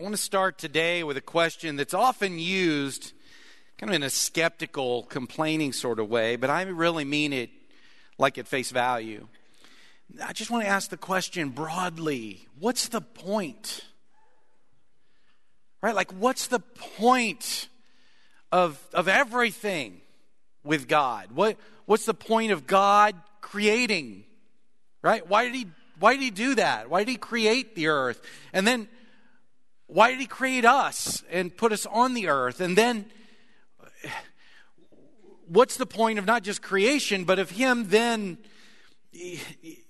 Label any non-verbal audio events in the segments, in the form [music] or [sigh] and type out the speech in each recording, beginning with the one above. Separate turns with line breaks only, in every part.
I want to start today with a question that's often used kind of in a skeptical, complaining sort of way, but I really mean it like at face value. I just want to ask the question broadly what's the point? Right? Like, what's the point of, of everything with God? What, what's the point of God creating? Right? Why did he why did he do that? Why did he create the earth? And then why did he create us and put us on the earth? And then what's the point of not just creation, but of him then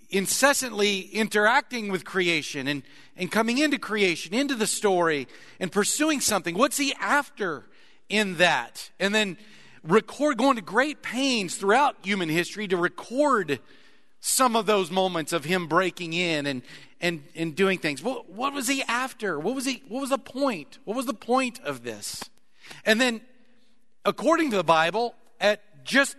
incessantly interacting with creation and, and coming into creation, into the story, and pursuing something? What's he after in that? And then record, going to great pains throughout human history to record some of those moments of him breaking in and, and, and doing things. What, what was he after? What was, he, what was the point? What was the point of this? And then, according to the Bible, at just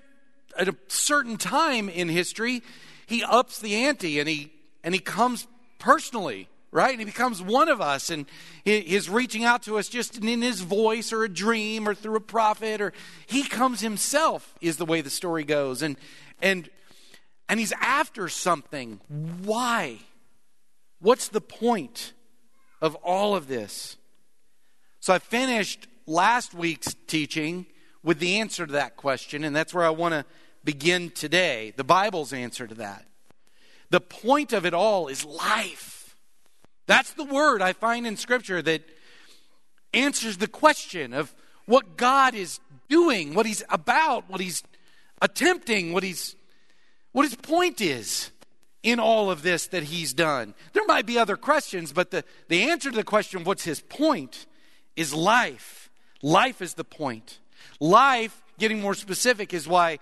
at a certain time in history, he ups the ante and he, and he comes personally right? And he becomes one of us, and he's reaching out to us just in his voice or a dream or through a prophet, or he comes himself, is the way the story goes. And, and and he's after something. Why? What's the point of all of this? So I finished last week's teaching with the answer to that question, and that's where I want to begin today. The Bible's answer to that. The point of it all is life. That's the word I find in Scripture that answers the question of what God is doing, what He's about, what He's attempting, what He's what his point is in all of this that he's done. There might be other questions, but the, the answer to the question, what's his point, is life. Life is the point. Life, getting more specific, is why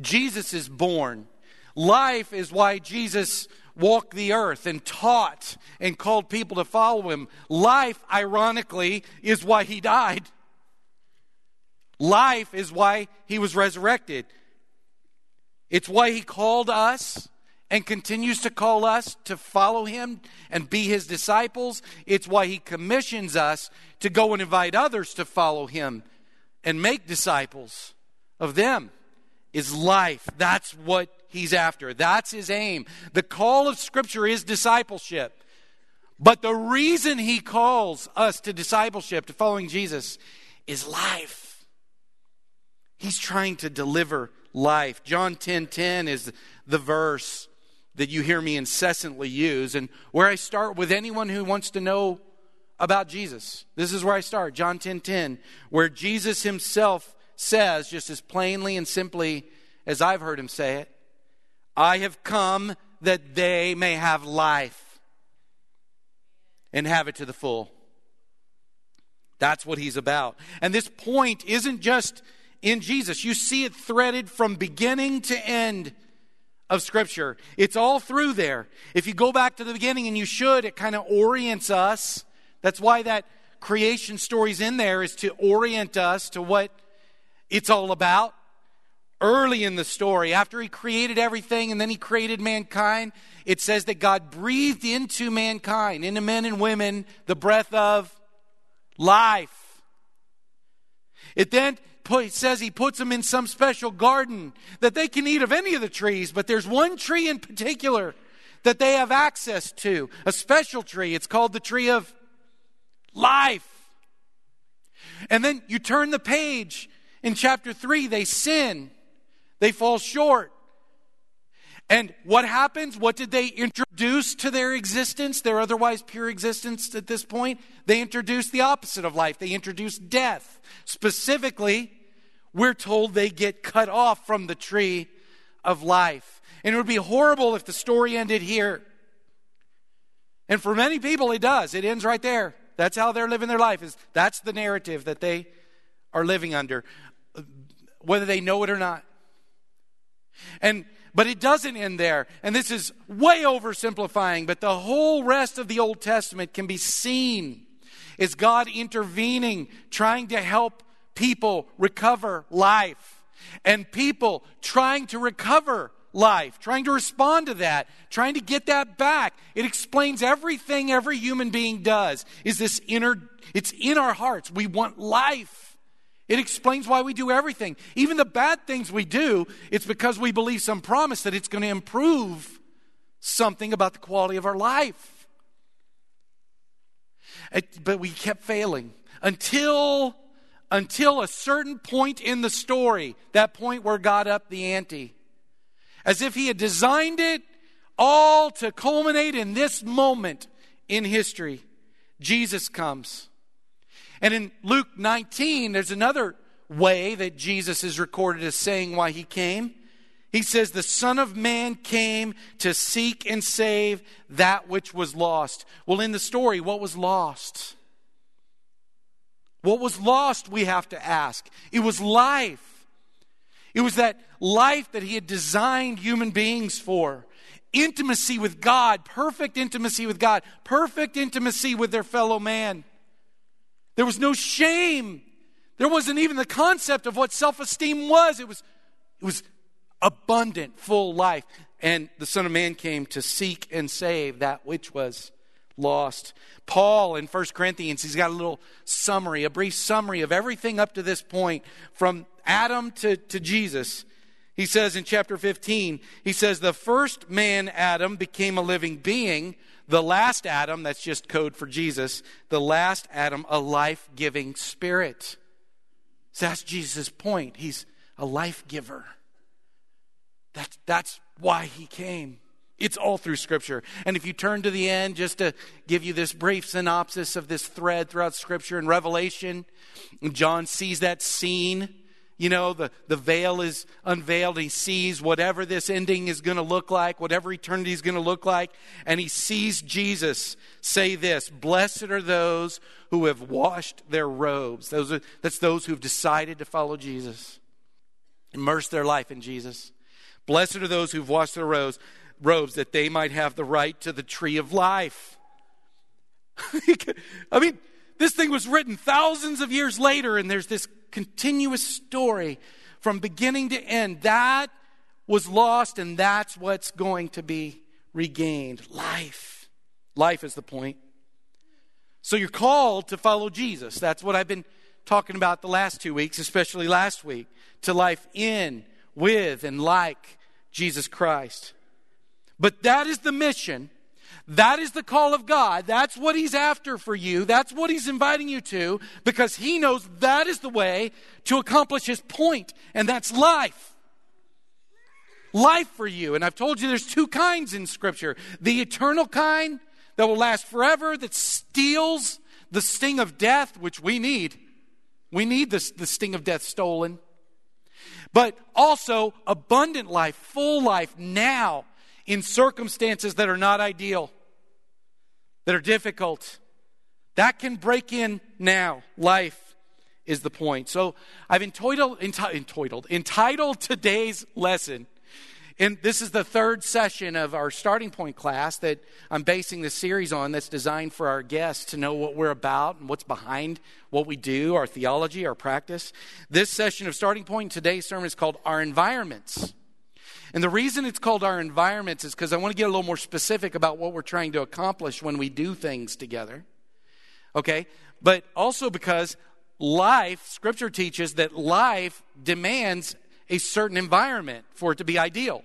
Jesus is born. Life is why Jesus walked the earth and taught and called people to follow him. Life, ironically, is why he died. Life is why he was resurrected. It's why he called us and continues to call us to follow him and be his disciples. It's why he commissions us to go and invite others to follow him and make disciples of them. Is life. That's what he's after. That's his aim. The call of Scripture is discipleship. But the reason he calls us to discipleship, to following Jesus, is life. He's trying to deliver life. John 10:10 10, 10 is the verse that you hear me incessantly use and where I start with anyone who wants to know about Jesus. This is where I start. John 10:10 10, 10, where Jesus himself says just as plainly and simply as I've heard him say it, I have come that they may have life and have it to the full. That's what he's about. And this point isn't just in Jesus. You see it threaded from beginning to end of Scripture. It's all through there. If you go back to the beginning, and you should, it kind of orients us. That's why that creation story's in there, is to orient us to what it's all about. Early in the story, after he created everything and then he created mankind, it says that God breathed into mankind, into men and women, the breath of life. It then put, says he puts them in some special garden that they can eat of any of the trees, but there's one tree in particular that they have access to, a special tree. It's called the tree of life. And then you turn the page in chapter 3, they sin, they fall short. And what happens? What did they introduce to their existence, their otherwise pure existence at this point? They introduced the opposite of life. They introduced death. Specifically, we're told they get cut off from the tree of life. And it would be horrible if the story ended here. And for many people, it does. It ends right there. That's how they're living their life. Is that's the narrative that they are living under, whether they know it or not. And but it doesn't end there. And this is way oversimplifying, but the whole rest of the Old Testament can be seen as God intervening, trying to help people recover life and people trying to recover life, trying to respond to that, trying to get that back. It explains everything every human being does. Is this inner it's in our hearts. We want life. It explains why we do everything. Even the bad things we do, it's because we believe some promise that it's going to improve something about the quality of our life. But we kept failing until until a certain point in the story, that point where God upped the ante as if he had designed it all to culminate in this moment in history. Jesus comes. And in Luke 19, there's another way that Jesus is recorded as saying why he came. He says, The Son of Man came to seek and save that which was lost. Well, in the story, what was lost? What was lost, we have to ask? It was life. It was that life that He had designed human beings for intimacy with God, perfect intimacy with God, perfect intimacy with their fellow man. There was no shame. There wasn't even the concept of what self esteem was. It was, it was abundant, full life. And the Son of Man came to seek and save that which was lost. Paul in 1 Corinthians, he's got a little summary, a brief summary of everything up to this point from Adam to, to Jesus. He says in chapter 15, he says, The first man, Adam, became a living being. The last Adam, that's just code for Jesus, the last Adam, a life giving spirit. So that's Jesus' point. He's a life giver. That's, that's why he came. It's all through Scripture. And if you turn to the end, just to give you this brief synopsis of this thread throughout Scripture and Revelation, John sees that scene. You know, the, the veil is unveiled. He sees whatever this ending is going to look like, whatever eternity is going to look like. And he sees Jesus say this Blessed are those who have washed their robes. Those are, that's those who have decided to follow Jesus, immerse their life in Jesus. Blessed are those who've washed their robes robes that they might have the right to the tree of life. [laughs] I mean, this thing was written thousands of years later, and there's this continuous story from beginning to end. That was lost, and that's what's going to be regained life. Life is the point. So you're called to follow Jesus. That's what I've been talking about the last two weeks, especially last week, to life in, with, and like Jesus Christ. But that is the mission. That is the call of God. That's what He's after for you. That's what He's inviting you to because He knows that is the way to accomplish His point, and that's life. Life for you. And I've told you there's two kinds in Scripture the eternal kind that will last forever, that steals the sting of death, which we need. We need the, the sting of death stolen. But also abundant life, full life now in circumstances that are not ideal, that are difficult. That can break in now. Life is the point. So I've entitled, entitled, entitled today's lesson. And this is the third session of our starting point class that I'm basing this series on that's designed for our guests to know what we're about and what's behind what we do, our theology, our practice. This session of starting point, today's sermon is called Our Environments. And the reason it's called our environments is because I want to get a little more specific about what we're trying to accomplish when we do things together. Okay? But also because life, Scripture teaches that life demands a certain environment for it to be ideal.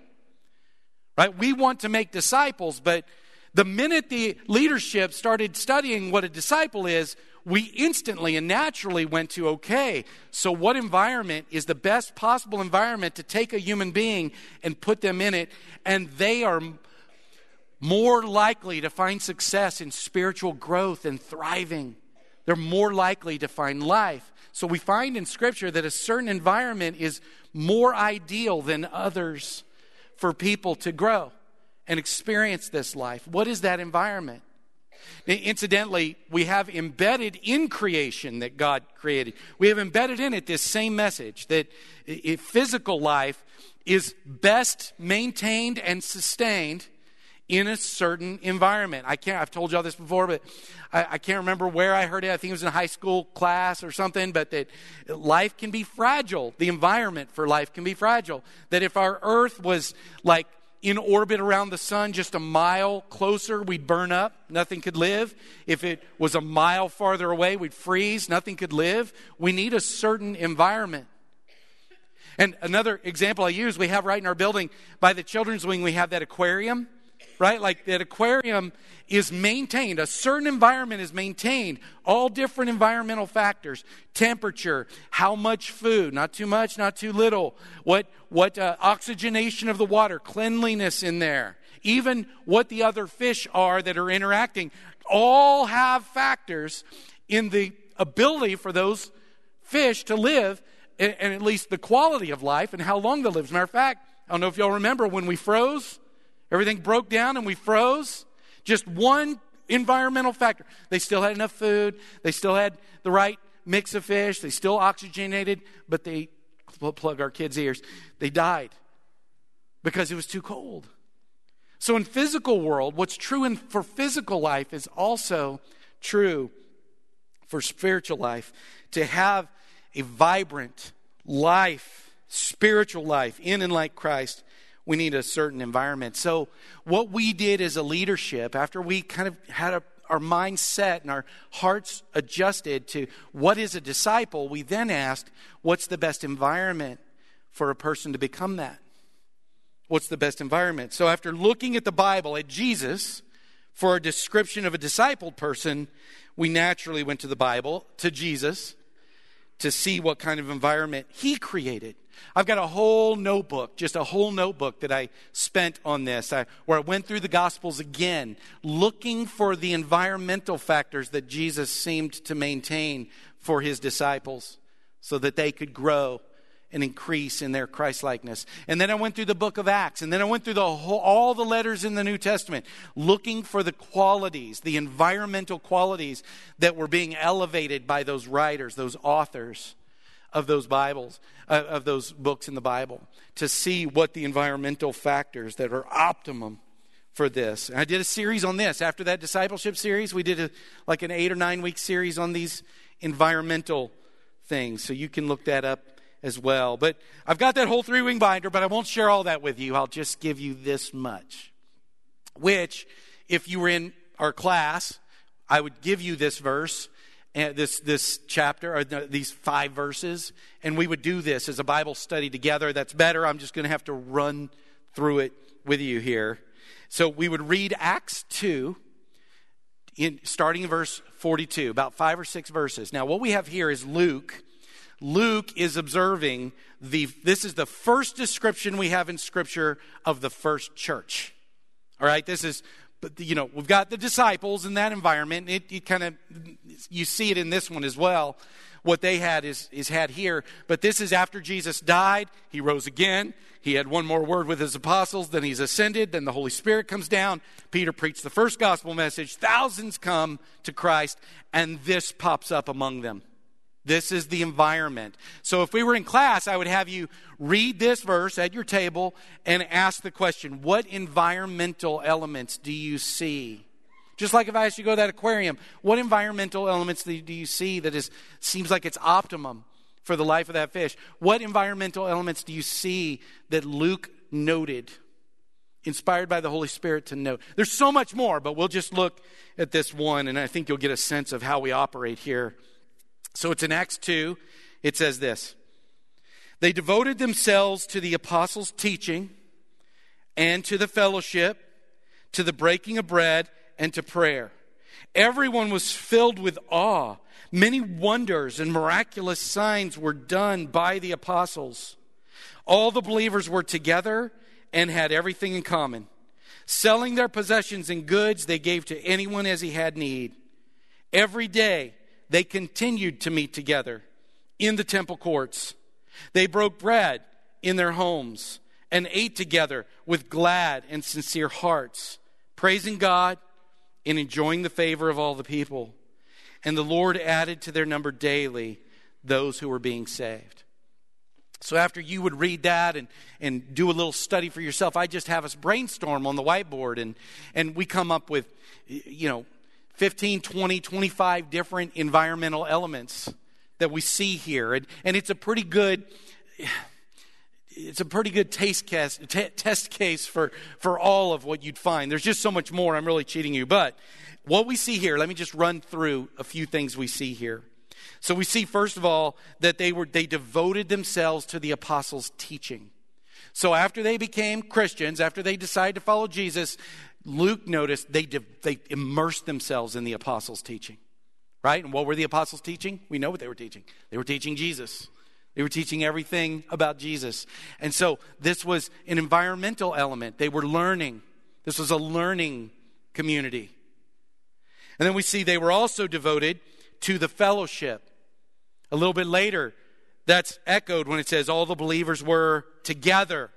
Right? We want to make disciples, but the minute the leadership started studying what a disciple is, we instantly and naturally went to okay, so what environment is the best possible environment to take a human being and put them in it? And they are more likely to find success in spiritual growth and thriving. They're more likely to find life. So we find in Scripture that a certain environment is more ideal than others for people to grow and experience this life. What is that environment? Incidentally, we have embedded in creation that God created, we have embedded in it this same message that physical life is best maintained and sustained in a certain environment. I can't, I've told y'all this before, but I, I, can't remember where I heard it. I think it was in a high school class or something, but that life can be fragile. The environment for life can be fragile. That if our earth was like in orbit around the sun just a mile closer, we'd burn up. Nothing could live. If it was a mile farther away, we'd freeze. Nothing could live. We need a certain environment. And another example I use, we have right in our building by the children's wing, we have that aquarium right? Like that aquarium is maintained, a certain environment is maintained, all different environmental factors temperature, how much food, not too much, not too little, what, what uh, oxygenation of the water, cleanliness in there, even what the other fish are that are interacting, all have factors in the ability for those fish to live and, at least the quality of life and how long they live. As a matter of fact, I don't know if y'all remember when we froze Everything broke down and we froze. Just one environmental factor. They still had enough food, they still had the right mix of fish, they still oxygenated, but they plug our kids' ears. They died because it was too cold. So in physical world, what's true in, for physical life is also true for spiritual life. To have a vibrant life, spiritual life in and like Christ we need a certain environment. So, what we did as a leadership, after we kind of had a, our mind set and our hearts adjusted to what is a disciple, we then asked, what's the best environment for a person to become that? What's the best environment? So, after looking at the Bible, at Jesus, for a description of a discipled person, we naturally went to the Bible, to Jesus, to see what kind of environment he created. I've got a whole notebook, just a whole notebook that I spent on this, I, where I went through the Gospels again, looking for the environmental factors that Jesus seemed to maintain for his disciples so that they could grow and increase in their Christlikeness. And then I went through the book of Acts, and then I went through the whole, all the letters in the New Testament, looking for the qualities, the environmental qualities that were being elevated by those writers, those authors of those Bibles, uh, of those books in the Bible, to see what the environmental factors that are optimum for this. And I did a series on this. After that discipleship series, we did a, like an eight or nine week series on these environmental things. So you can look that up as well. But I've got that whole three wing binder, but I won't share all that with you. I'll just give you this much. Which, if you were in our class, I would give you this verse and this this chapter or these five verses and we would do this as a bible study together that's better i'm just going to have to run through it with you here so we would read acts 2 in, starting in verse 42 about five or six verses now what we have here is luke luke is observing the this is the first description we have in scripture of the first church. All right? This is you know we've got the disciples in that environment. It, it kind of you see it in this one as well. What they had is, is had here. But this is after jesus died. He rose again. He had one more word with his apostles. Then he's ascended. Then the holy spirit comes down. Peter preached the first gospel message. Thousands come to christ and this pops up among them this is the environment. So if we were in class, I would have you read this verse at your table and ask the question What environmental elements do you see? Just like if I asked you to go to that aquarium, what environmental elements do you see that is, seems like it's optimum for the life of that fish? What environmental elements do you see that Luke noted, inspired by the Holy Spirit to note? There's so much more, but we'll just look at this one, and I think you'll get a sense of how we operate here. So it's in Acts 2. It says this They devoted themselves to the apostles' teaching and to the fellowship, to the breaking of bread, and to prayer. Everyone was filled with awe. Many wonders and miraculous signs were done by the apostles. All the believers were together and had everything in common. Selling their possessions and goods, they gave to anyone as he had need. Every day, they continued to meet together in the temple courts. They broke bread in their homes and ate together with glad and sincere hearts, praising God and enjoying the favor of all the people. And the Lord added to their number daily those who were being saved. So after you would read that and, and do a little study for yourself, I just have us brainstorm on the whiteboard and, and we come up with, you know, 15, 20, 25 different environmental elements that we see here. And, and it's a pretty good, it's a pretty good taste t- test case for, for all of what you'd find. There's just so much more. I'm really cheating you. But what we see here, let me just run through a few things we see here. So we see first of all that they were they devoted themselves to the apostles' teaching. So after they became Christians, after they decided to follow Jesus, Luke noticed they they immersed themselves in the apostles' teaching. Right? And what were the apostles teaching? We know what they were teaching. They were teaching Jesus. They were teaching everything about Jesus. And so this was an environmental element. They were learning. This was a learning community. And then we see they were also devoted to the fellowship. A little bit later, that's echoed when it says all the believers were together.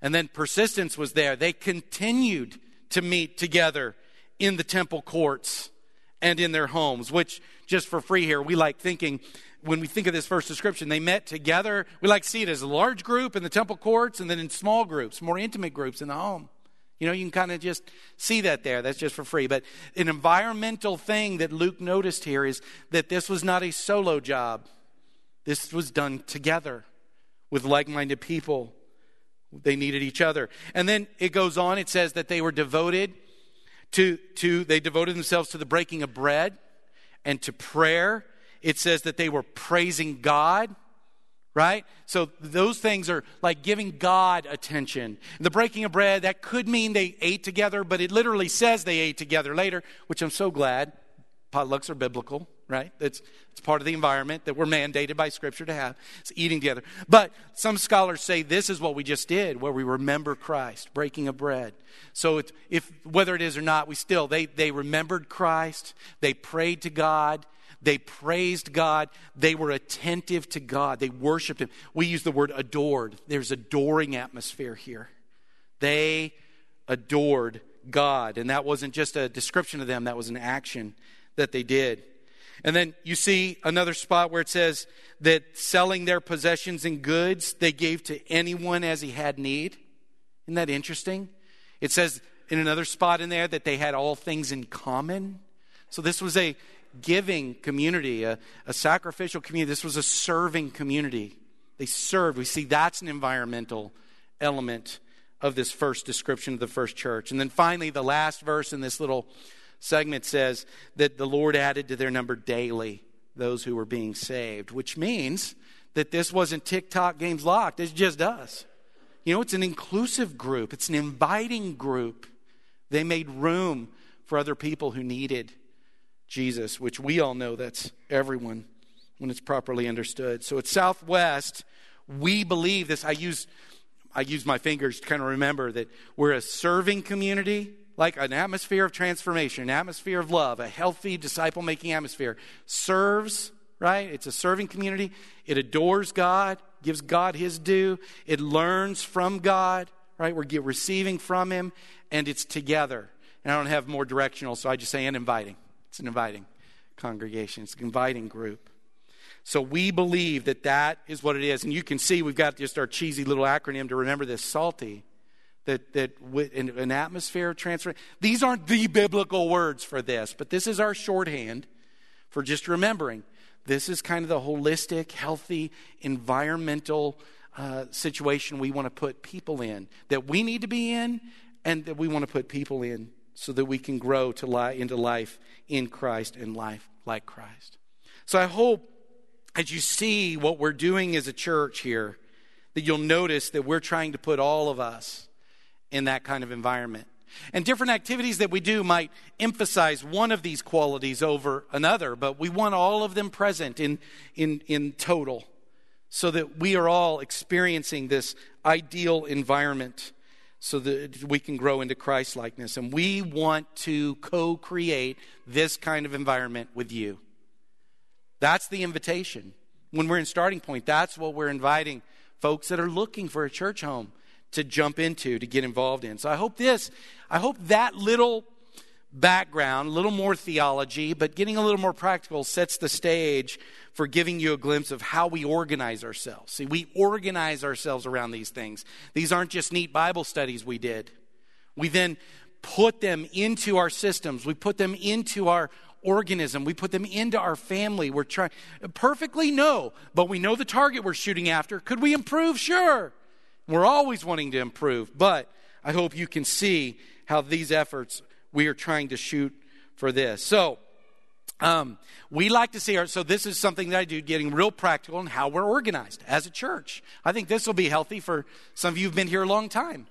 And then persistence was there. They continued to meet together in the temple courts and in their homes, which, just for free here, we like thinking, when we think of this first description, they met together. We like to see it as a large group in the temple courts and then in small groups, more intimate groups in the home. You know, you can kind of just see that there. That's just for free. But an environmental thing that Luke noticed here is that this was not a solo job, this was done together with like minded people. They needed each other. And then it goes on, it says that they were devoted to, to they devoted themselves to the breaking of bread and to prayer. It says that they were praising God right? So those things are like giving God attention. The breaking of bread, that could mean they ate together, but it literally says they ate together later, which I'm so glad. Potlucks are biblical, right? It's, it's part of the environment that we're mandated by Scripture to have. It's eating together. But some scholars say this is what we just did, where we remember Christ, breaking of bread. So if whether it is or not, we still, they, they remembered Christ, they prayed to God, they praised God. They were attentive to God. They worshiped Him. We use the word adored. There's adoring atmosphere here. They adored God. And that wasn't just a description of them, that was an action that they did. And then you see another spot where it says that selling their possessions and goods they gave to anyone as he had need. Isn't that interesting? It says in another spot in there that they had all things in common. So this was a giving community, a, a sacrificial community. This was a serving community. They served. We see that's an environmental element of this first description of the first church. And then finally, the last verse in this little segment says that the Lord added to their number daily those who were being saved, which means that this wasn't TikTok games locked. It's just us. You know, it's an inclusive group, it's an inviting group. They made room for other people who needed Jesus, which we all know that's everyone when it's properly understood. So at Southwest, we believe this. I use I use my fingers to kind of remember that we're a serving community, like an atmosphere of transformation, an atmosphere of love, a healthy disciple making atmosphere. Serves, right? It's a serving community. It adores God, gives God his due. It learns from God, right? We're receiving from him, and it's together. And I don't have more directional, so I just say and inviting. It's an inviting congregation, it's an inviting group. So we believe that that is what it is. And you can see we've got just our cheesy little acronym to remember this salty. That, that an atmosphere of transfer, these aren't the biblical words for this, but this is our shorthand for just remembering. This is kind of the holistic, healthy, environmental uh, situation we want to put people in, that we need to be in, and that we want to put people in so that we can grow to lie into life in Christ and life like Christ. So I hope as you see what we're doing as a church here, that you'll notice that we're trying to put all of us in that kind of environment. And different activities that we do might emphasize one of these qualities over another, but we want all of them present in, in, in total so that we are all experiencing this ideal environment so that we can grow into Christ likeness. And we want to co create this kind of environment with you. That's the invitation. When we're in starting point, that's what we're inviting folks that are looking for a church home to jump into, to get involved in. So I hope this, I hope that little background, a little more theology, but getting a little more practical sets the stage for giving you a glimpse of how we organize ourselves. See, we organize ourselves around these things. These aren't just neat Bible studies we did. We then put them into our systems, we put them into our organism, we put them into our family. We're trying perfectly no, but we know the target we're shooting after. Could we improve? Sure. We're always wanting to improve, but I hope you can see how these efforts we are trying to shoot for this. So, um, we like to see our, so this is something that I do, getting real practical on how we're organized as a church. I think this will be healthy for some of you who've been here a long time.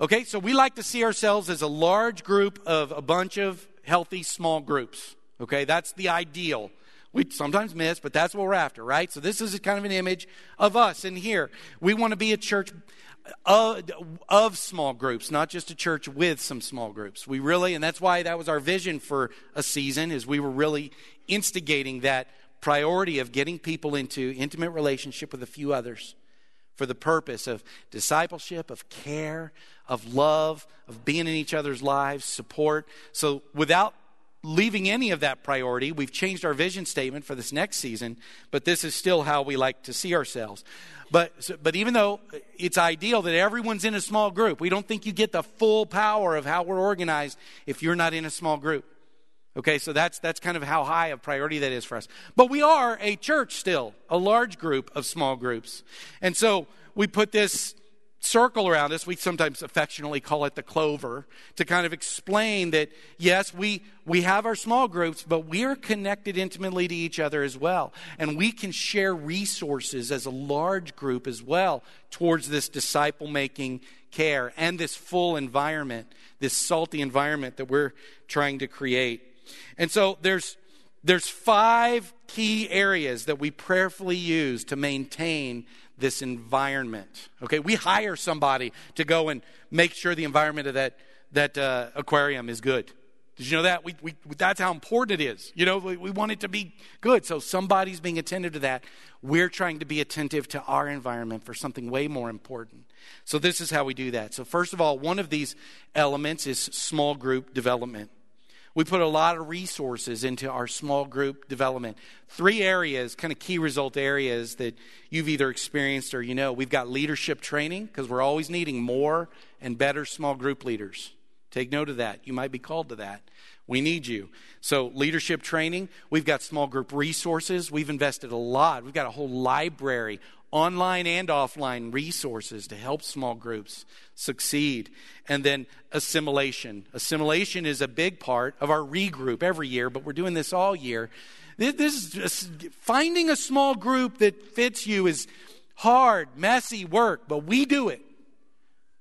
Okay, so we like to see ourselves as a large group of a bunch of healthy small groups. Okay, that's the ideal. We sometimes miss, but that's what we're after, right? So this is kind of an image of us in here. We want to be a church of, of, small groups, not just a church with some small groups. We really, and that's why that was our vision for a season, is we were really instigating that priority of getting people into intimate relationship with a few others for the purpose of discipleship, of care, of love, of being in each other's lives, support. So without leaving any of that priority. We've changed our vision statement for this next season, but this is still how we like to see ourselves. But, but even though it's ideal that everyone's in a small group, we don't think you get the full power of how we're organized if you're not in a small group. Okay, so that's, that's kind of how high a priority that is for us. But we are a church still, a large group of small groups. And so we put this circle around us. We sometimes affectionately call it the clover to kind of explain that, yes, we, we have our small groups, but we are connected intimately to each other as well. And we can share resources as a large group as well towards this disciple making care and this full environment, this salty environment that we're trying to create. And so there's, there's five key areas that we prayerfully use to maintain this environment. Okay, we hire somebody to go and make sure the environment of that, that uh, aquarium is good. Did you know that? We, we, that's how important it is. You know, we, we want it to be good. So somebody's being attentive to that. We're trying to be attentive to our environment for something way more important. So this is how we do that. So, first of all, one of these elements is small group development. We put a lot of resources into our small group development. Three areas, kind of key result areas that you've either experienced or you know. We've got leadership training because we're always needing more and better small group leaders. Take note of that. You might be called to that. We need you. So, leadership training, we've got small group resources. We've invested a lot. We've got a whole library online and offline resources to help small groups succeed. And then assimilation. Assimilation is a big part of our regroup every year, but we're doing this all year. This is finding a small group that fits you is hard, messy work, but we do it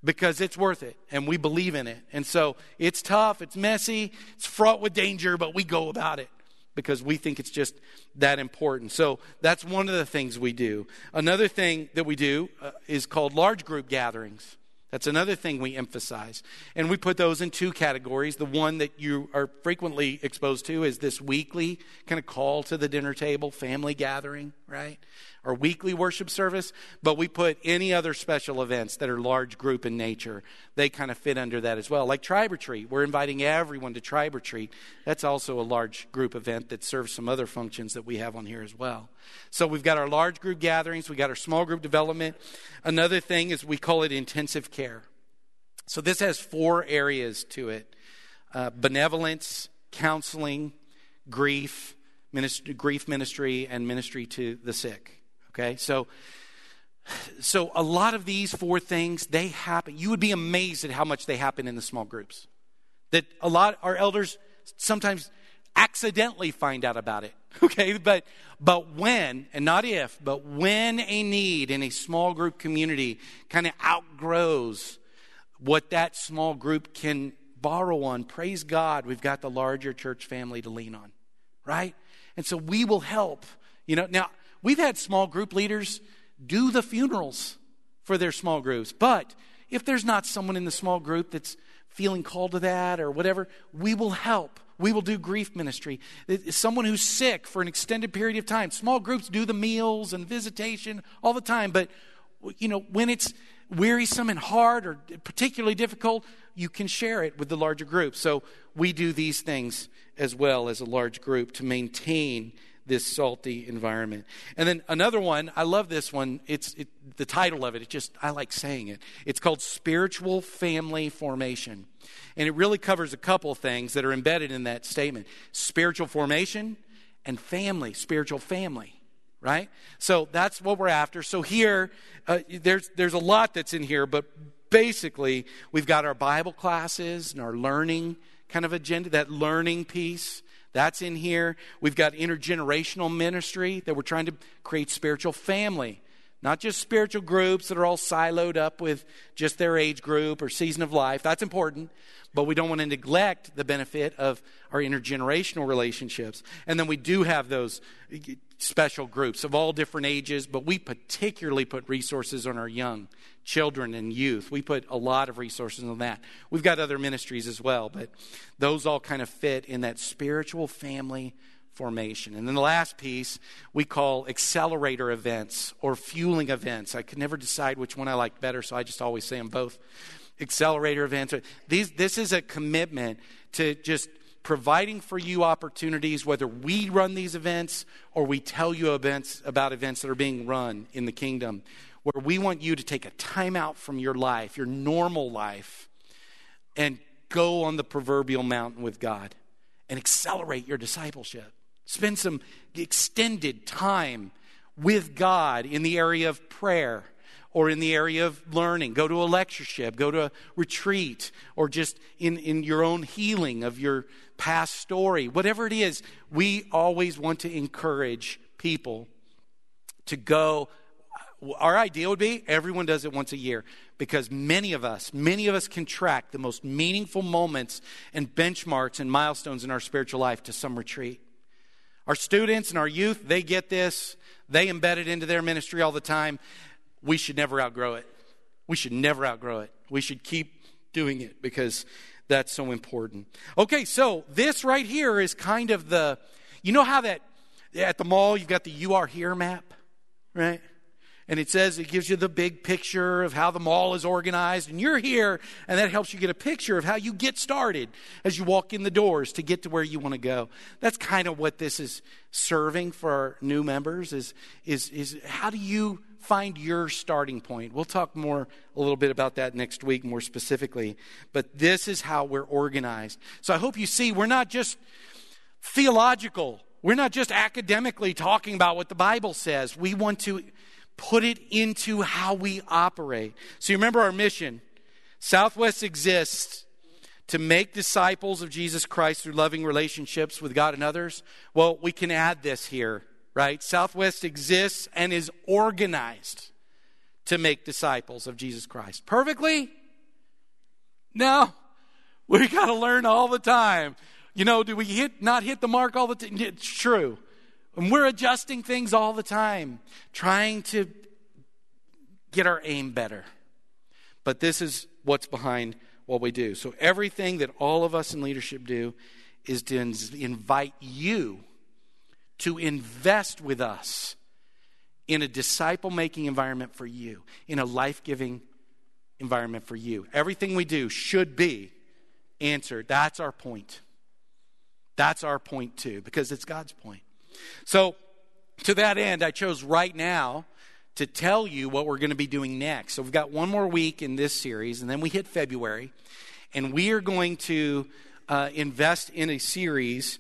because it's worth it and we believe in it. And so it's tough, it's messy, it's fraught with danger, but we go about it because we think it's just that important. So that's one of the things we do. Another thing that we do uh, is called large group gatherings. That's another thing we emphasize. And we put those in two categories. The one that you are frequently exposed to is this weekly kind of call to the dinner table, family gathering, right? Or weekly worship service. But we put any other special events that are large group in nature, they kind of fit under that as well. Like Tribe Retreat, we're inviting everyone to Tribe Retreat. That's also a large group event that serves some other functions that we have on here as well. So we've got our large group gatherings, we've got our small group development. Another thing is we call it intensive care. So this has four areas to it uh, benevolence, counseling, grief, grief ministry, and ministry to the sick. Okay, so so a lot of these four things they happen. You would be amazed at how much they happen in the small groups. That a lot our elders sometimes accidentally find out about it. [laughs] Okay, but but when and not if, but when a need in a small group community kind of outgrows what that small group can borrow on, praise God, we've got the larger church family to lean on, right? And so we will help. You know, now we've had small group leaders do the funerals for their small groups, but if there's not someone in the small group that's feeling called to that or whatever, we will help. We will do grief ministry. Someone who's sick for an extended period of time. Small groups do the meals and visitation all the time, but you know, when it's wearisome and hard or particularly difficult, you can share it with the larger group. So we do these things as well as a large group to maintain this salty environment. And then another one, I love this one. It's it, the title of it. It just I like saying it. It's called Spiritual Family Formation. And it really covers a couple things that are embedded in that statement. Spiritual formation and family, spiritual family right? So that's what we're after. So here, uh, there's, there's a lot that's in here, but basically, we've got our Bible classes and our learning kind of agenda, that learning piece. That's in here. We've got intergenerational ministry that we're trying to create spiritual family. Not just spiritual groups that are all siloed up with just their age group or season of life. That's important. But we don't want to neglect the benefit of our intergenerational relationships. And then we do have those special groups of all different ages, but we particularly put resources on our young children and youth. We put a lot of resources on that. We've got other ministries as well, but those all kind of fit in that spiritual family formation. And then the last piece we call accelerator events or fueling events. I could never decide which one I like better, so I just always say them both. Accelerator events. These, this is a commitment to just providing for you opportunities, whether we run these events or we tell you events about events that are being run in the kingdom where we want you to take a time out from your life, your normal life, and go on the proverbial mountain with God and accelerate your discipleship. Spend some extended time with God in the area of prayer or in the area of learning. Go to a lectureship, go to a retreat, or just in, in your own healing of your past story. Whatever it is, we always want to encourage people to go our idea would be everyone does it once a year because many of us, many of us can track the most meaningful moments and benchmarks and milestones in our spiritual life to some retreat. Our students and our youth, they get this. They embed it into their ministry all the time. We should never outgrow it. We should never outgrow it. We should keep doing it because that's so important. Okay, so this right here is kind of the, you know how that at the mall you've got the You Are Here map, right? And it says it gives you the big picture of how the mall is organized. And you're here and that helps you get a picture of how you get started as you walk in the doors to get to where you want to go. That's kind of what this is serving for our new members is is is how do you find your starting point? We'll talk more a little bit about that next week more specifically. But this is how we're organized. So i hope you see we're not just theological. We're not just academically talking about what the bible says. We want to put it into how we operate. So you remember our mission. Southwest exists to make disciples of Jesus Christ through loving relationships with God and others. Well, we can add this here, right? Southwest exists and is organized to make disciples of Jesus Christ. Perfectly? No. [laughs] We got to learn all the time. You know, do we hit not hit the mark all the time? It's true. And we're adjusting things all the time, trying to get our aim better. But this is what's behind what we do. So, everything that all of us in leadership do is to invite you to invest with us in a disciple making environment for you, in a life giving environment for you. Everything we do should be answered. That's our point. That's our point, too, because it's God's point. So, to that end, I chose right now to tell you what we're going to be doing next. So, we've got one more week in this series, and then we hit February, and we are going to uh, invest in a series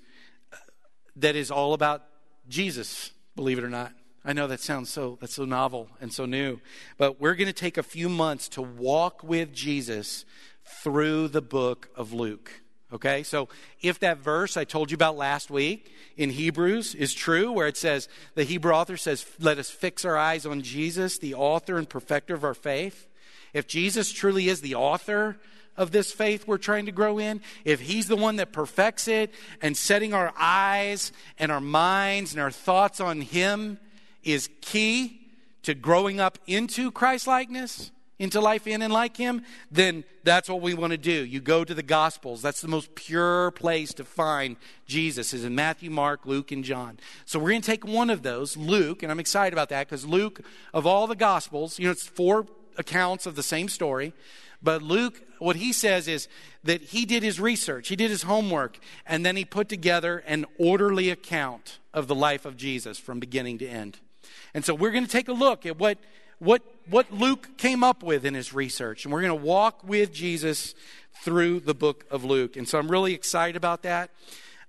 that is all about Jesus, believe it or not. I know that sounds so that's so novel and so new, but we're going to take a few months to walk with Jesus through the book of Luke. Okay, so if that verse I told you about last week in Hebrews is true, where it says, the Hebrew author says, let us fix our eyes on Jesus, the author and perfecter of our faith. If Jesus truly is the author of this faith we're trying to grow in, if he's the one that perfects it and setting our eyes and our minds and our thoughts on him is key to growing up into Christ likeness, into life in and like him, then that's what we want to do. You go to the Gospels. That's the most pure place to find Jesus is in Matthew, Mark, Luke, and John. So we're going to take one of those, Luke, and I'm excited about that because Luke, of all the Gospels, you know, it's four accounts of the same story. But Luke, what he says is that he did his research, he did his homework, and then he put together an orderly account of the life of Jesus from beginning to end. And so we're going to take a look at what, what, what Luke came up with in his research. And we're going to walk with Jesus through the book of Luke. And so I'm really excited about that.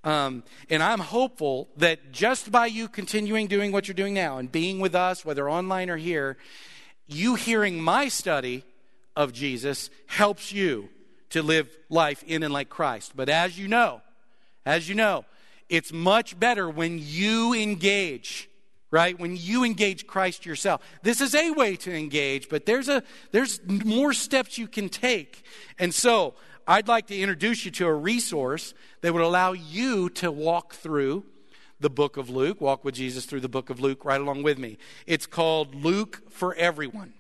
Um, and I'm hopeful that just by you continuing doing what you're doing now and being with us, whether online or here, you hearing my study of Jesus helps you to live life in and like Christ. But as you know, as you know, it's much better when you engage right when you engage christ yourself this is a way to engage but there's a there's more steps you can take and so i'd like to introduce you to a resource that would allow you to walk through the book of luke walk with jesus through the book of luke right along with me it's called luke for everyone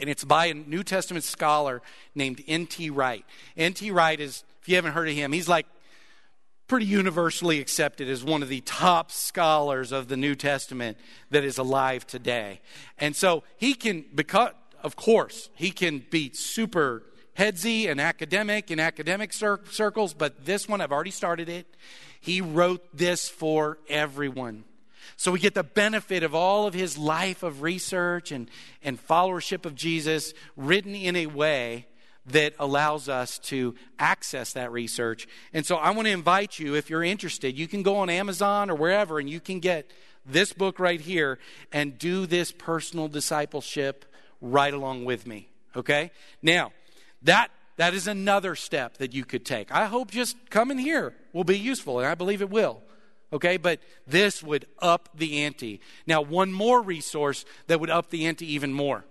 and it's by a New Testament scholar named N.T. Wright. N.T. Wright is, if you haven't heard of him, he's like pretty universally accepted as one of the top scholars of the New Testament that is alive today. And so he can, because, of course, he can be super headsy and academic in academic cir- circles, but this one, I've already started it. He wrote this for everyone. So we get the benefit of all of his life of research and, and followership of Jesus written in a way that allows us to access that research. And so I want to invite you, if you're interested, you can go on Amazon or wherever and you can get this book right here and do this personal discipleship right along with me. Okay? Now, that that is another step that you could take. I hope just coming here will be useful, and I believe it will. Okay, but this would up the ante. Now, one more resource that would up the ante even more.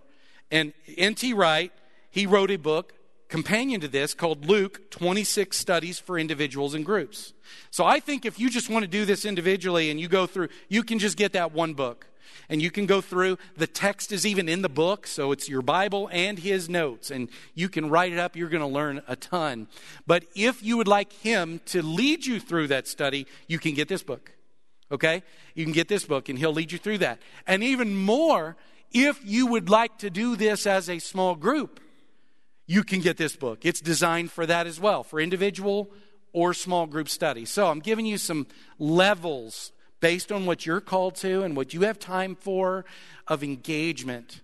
And N.T. Wright, he wrote a book companion to this called Luke 26 Studies for Individuals and Groups. So I think if you just want to do this individually and you go through, you can just get that one book. And you can go through, the text is even in the book, so it's your Bible and his notes, and you can write it up. You're going to learn a ton. But if you would like him to lead you through that study, you can get this book. Okay? You can get this book, and he'll lead you through that. And even more, if you would like to do this as a small group, you can get this book. It's designed for that as well, for individual or small group study. So I'm giving you some levels based on what you're called to and what you have time for of engagement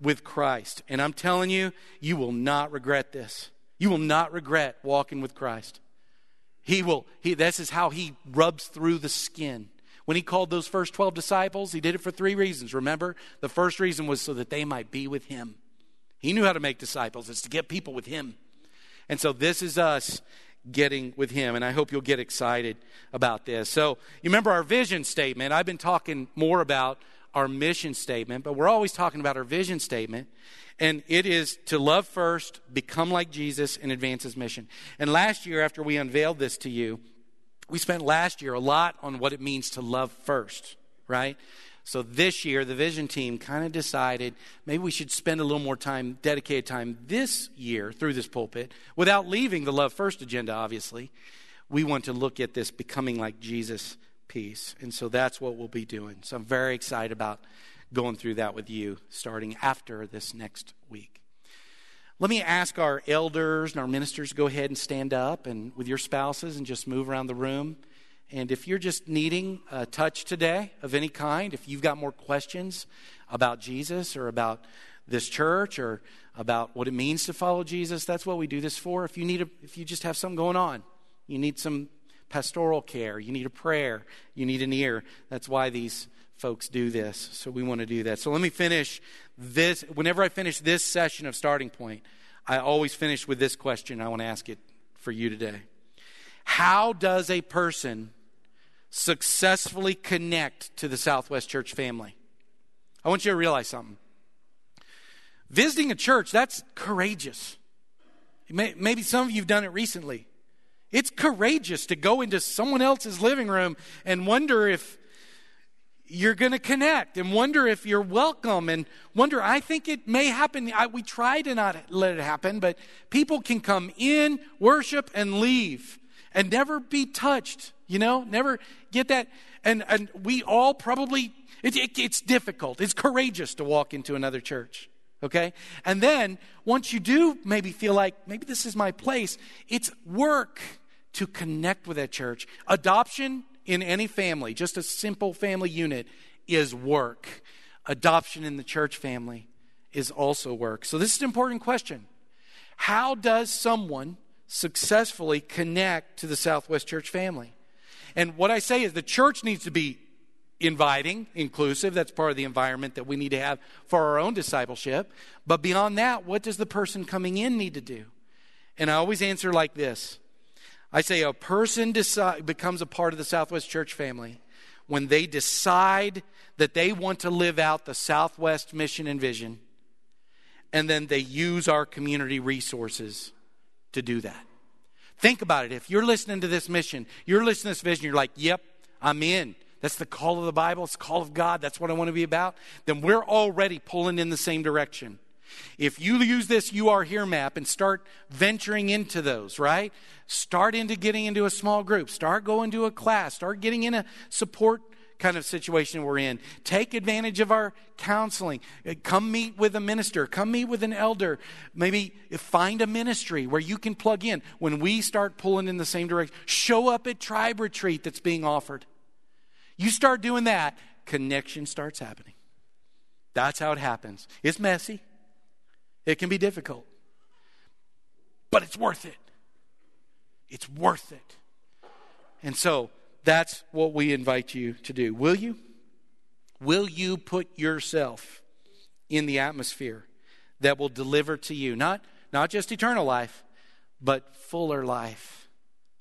with Christ. And I'm telling you, you will not regret this. You will not regret walking with Christ. He will, he, this is how he rubs through the skin. When he called those first 12 disciples, he did it for three reasons. Remember? The first reason was so that they might be with him. He knew how to make disciples, it's to get people with him. And so this is us getting with him and i hope you'll get excited about this. So you remember our vision statement? I've been talking more about our mission statement but we're always talking about our vision statement and it is to love first become like jesus and advance his mission. And last year after we unveiled this to you we spent last year a lot on what it means to love first right so this year, the vision team kind of decided maybe we should spend a little more time, dedicated time this year through this pulpit, without leaving the Love First agenda, obviously. We want to look at this becoming like Jesus piece. And so that's what we'll be doing. So I'm very excited about going through that with you starting after this next week. Let me ask our elders and our ministers to go ahead and stand up and with your spouses and just move around the room. And if you're just needing a touch today of any kind, if you've got more questions about Jesus or about this church or about what it means to follow Jesus, that's what we do this for. If you need a, if you just have something going on, you need some pastoral care, you need a prayer, you need an ear. That's why these folks do this. So we want to do that. So let me finish this. Whenever I finish this session of starting point, I always finish with this question. I want to ask it for you today. How does a person successfully connect to the Southwest Church family. I want you to realize something. Visiting a church, that's courageous. Maybe some of you have done it recently. It's courageous to go into someone else's living room and wonder if you're going to connect and wonder if you're welcome and wonder i think it may happen I, we try to not let it happen but people can come in worship and leave and never be touched you know, never get that. And, and we all probably, it, it, it's difficult. It's courageous to walk into another church. Okay? And then, once you do maybe feel like maybe this is my place, it's work to connect with that church. Adoption in any family, just a simple family unit, is work. Adoption in the church family is also work. So, this is an important question. How does someone successfully connect to the Southwest Church family? And what I say is the church needs to be inviting, inclusive. That's part of the environment that we need to have for our own discipleship. But beyond that, what does the person coming in need to do? And I always answer like this I say a person decide, becomes a part of the Southwest Church family when they decide that they want to live out the Southwest mission and vision, and then they use our community resources to do that. Think about it. If you're listening to this mission, you're listening to this vision, you're like, yep, I'm in. That's the call of the Bible, it's the call of God, that's what I want to be about, then we're already pulling in the same direction. If you use this You Are Here map and start venturing into those, right? Start into getting into a small group, start going to a class, start getting in a support kind of situation we're in. Take advantage of our counseling. Uh, come meet with a minister. Come meet with an elder. Maybe find a ministry where you can plug in. When we start pulling in the same direction, show up at tribe retreat that's being offered. You start doing that, connection starts happening. That's how it happens. It's messy, it can be difficult, but it's worth it. It's worth it. And so that's what we invite you to do. Will you? Will you put yourself in the atmosphere that will deliver to you not, not just eternal life, but fuller life,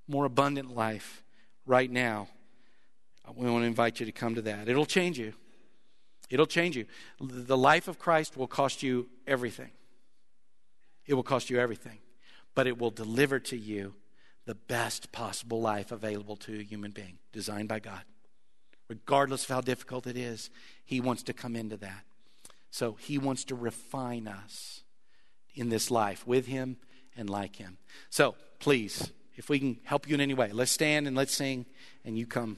more abundant life right now? We want to invite you to come to that. It'll change you. It'll change you. The life of Christ will cost you everything. It will cost you everything, but it will deliver to you the best possible life available to a human being, designed by God. Regardless of how difficult it is, He wants to come into that. So He wants to refine us in this life with Him and like Him. So please, if we can help you in any way, let's stand and let's sing, and you come.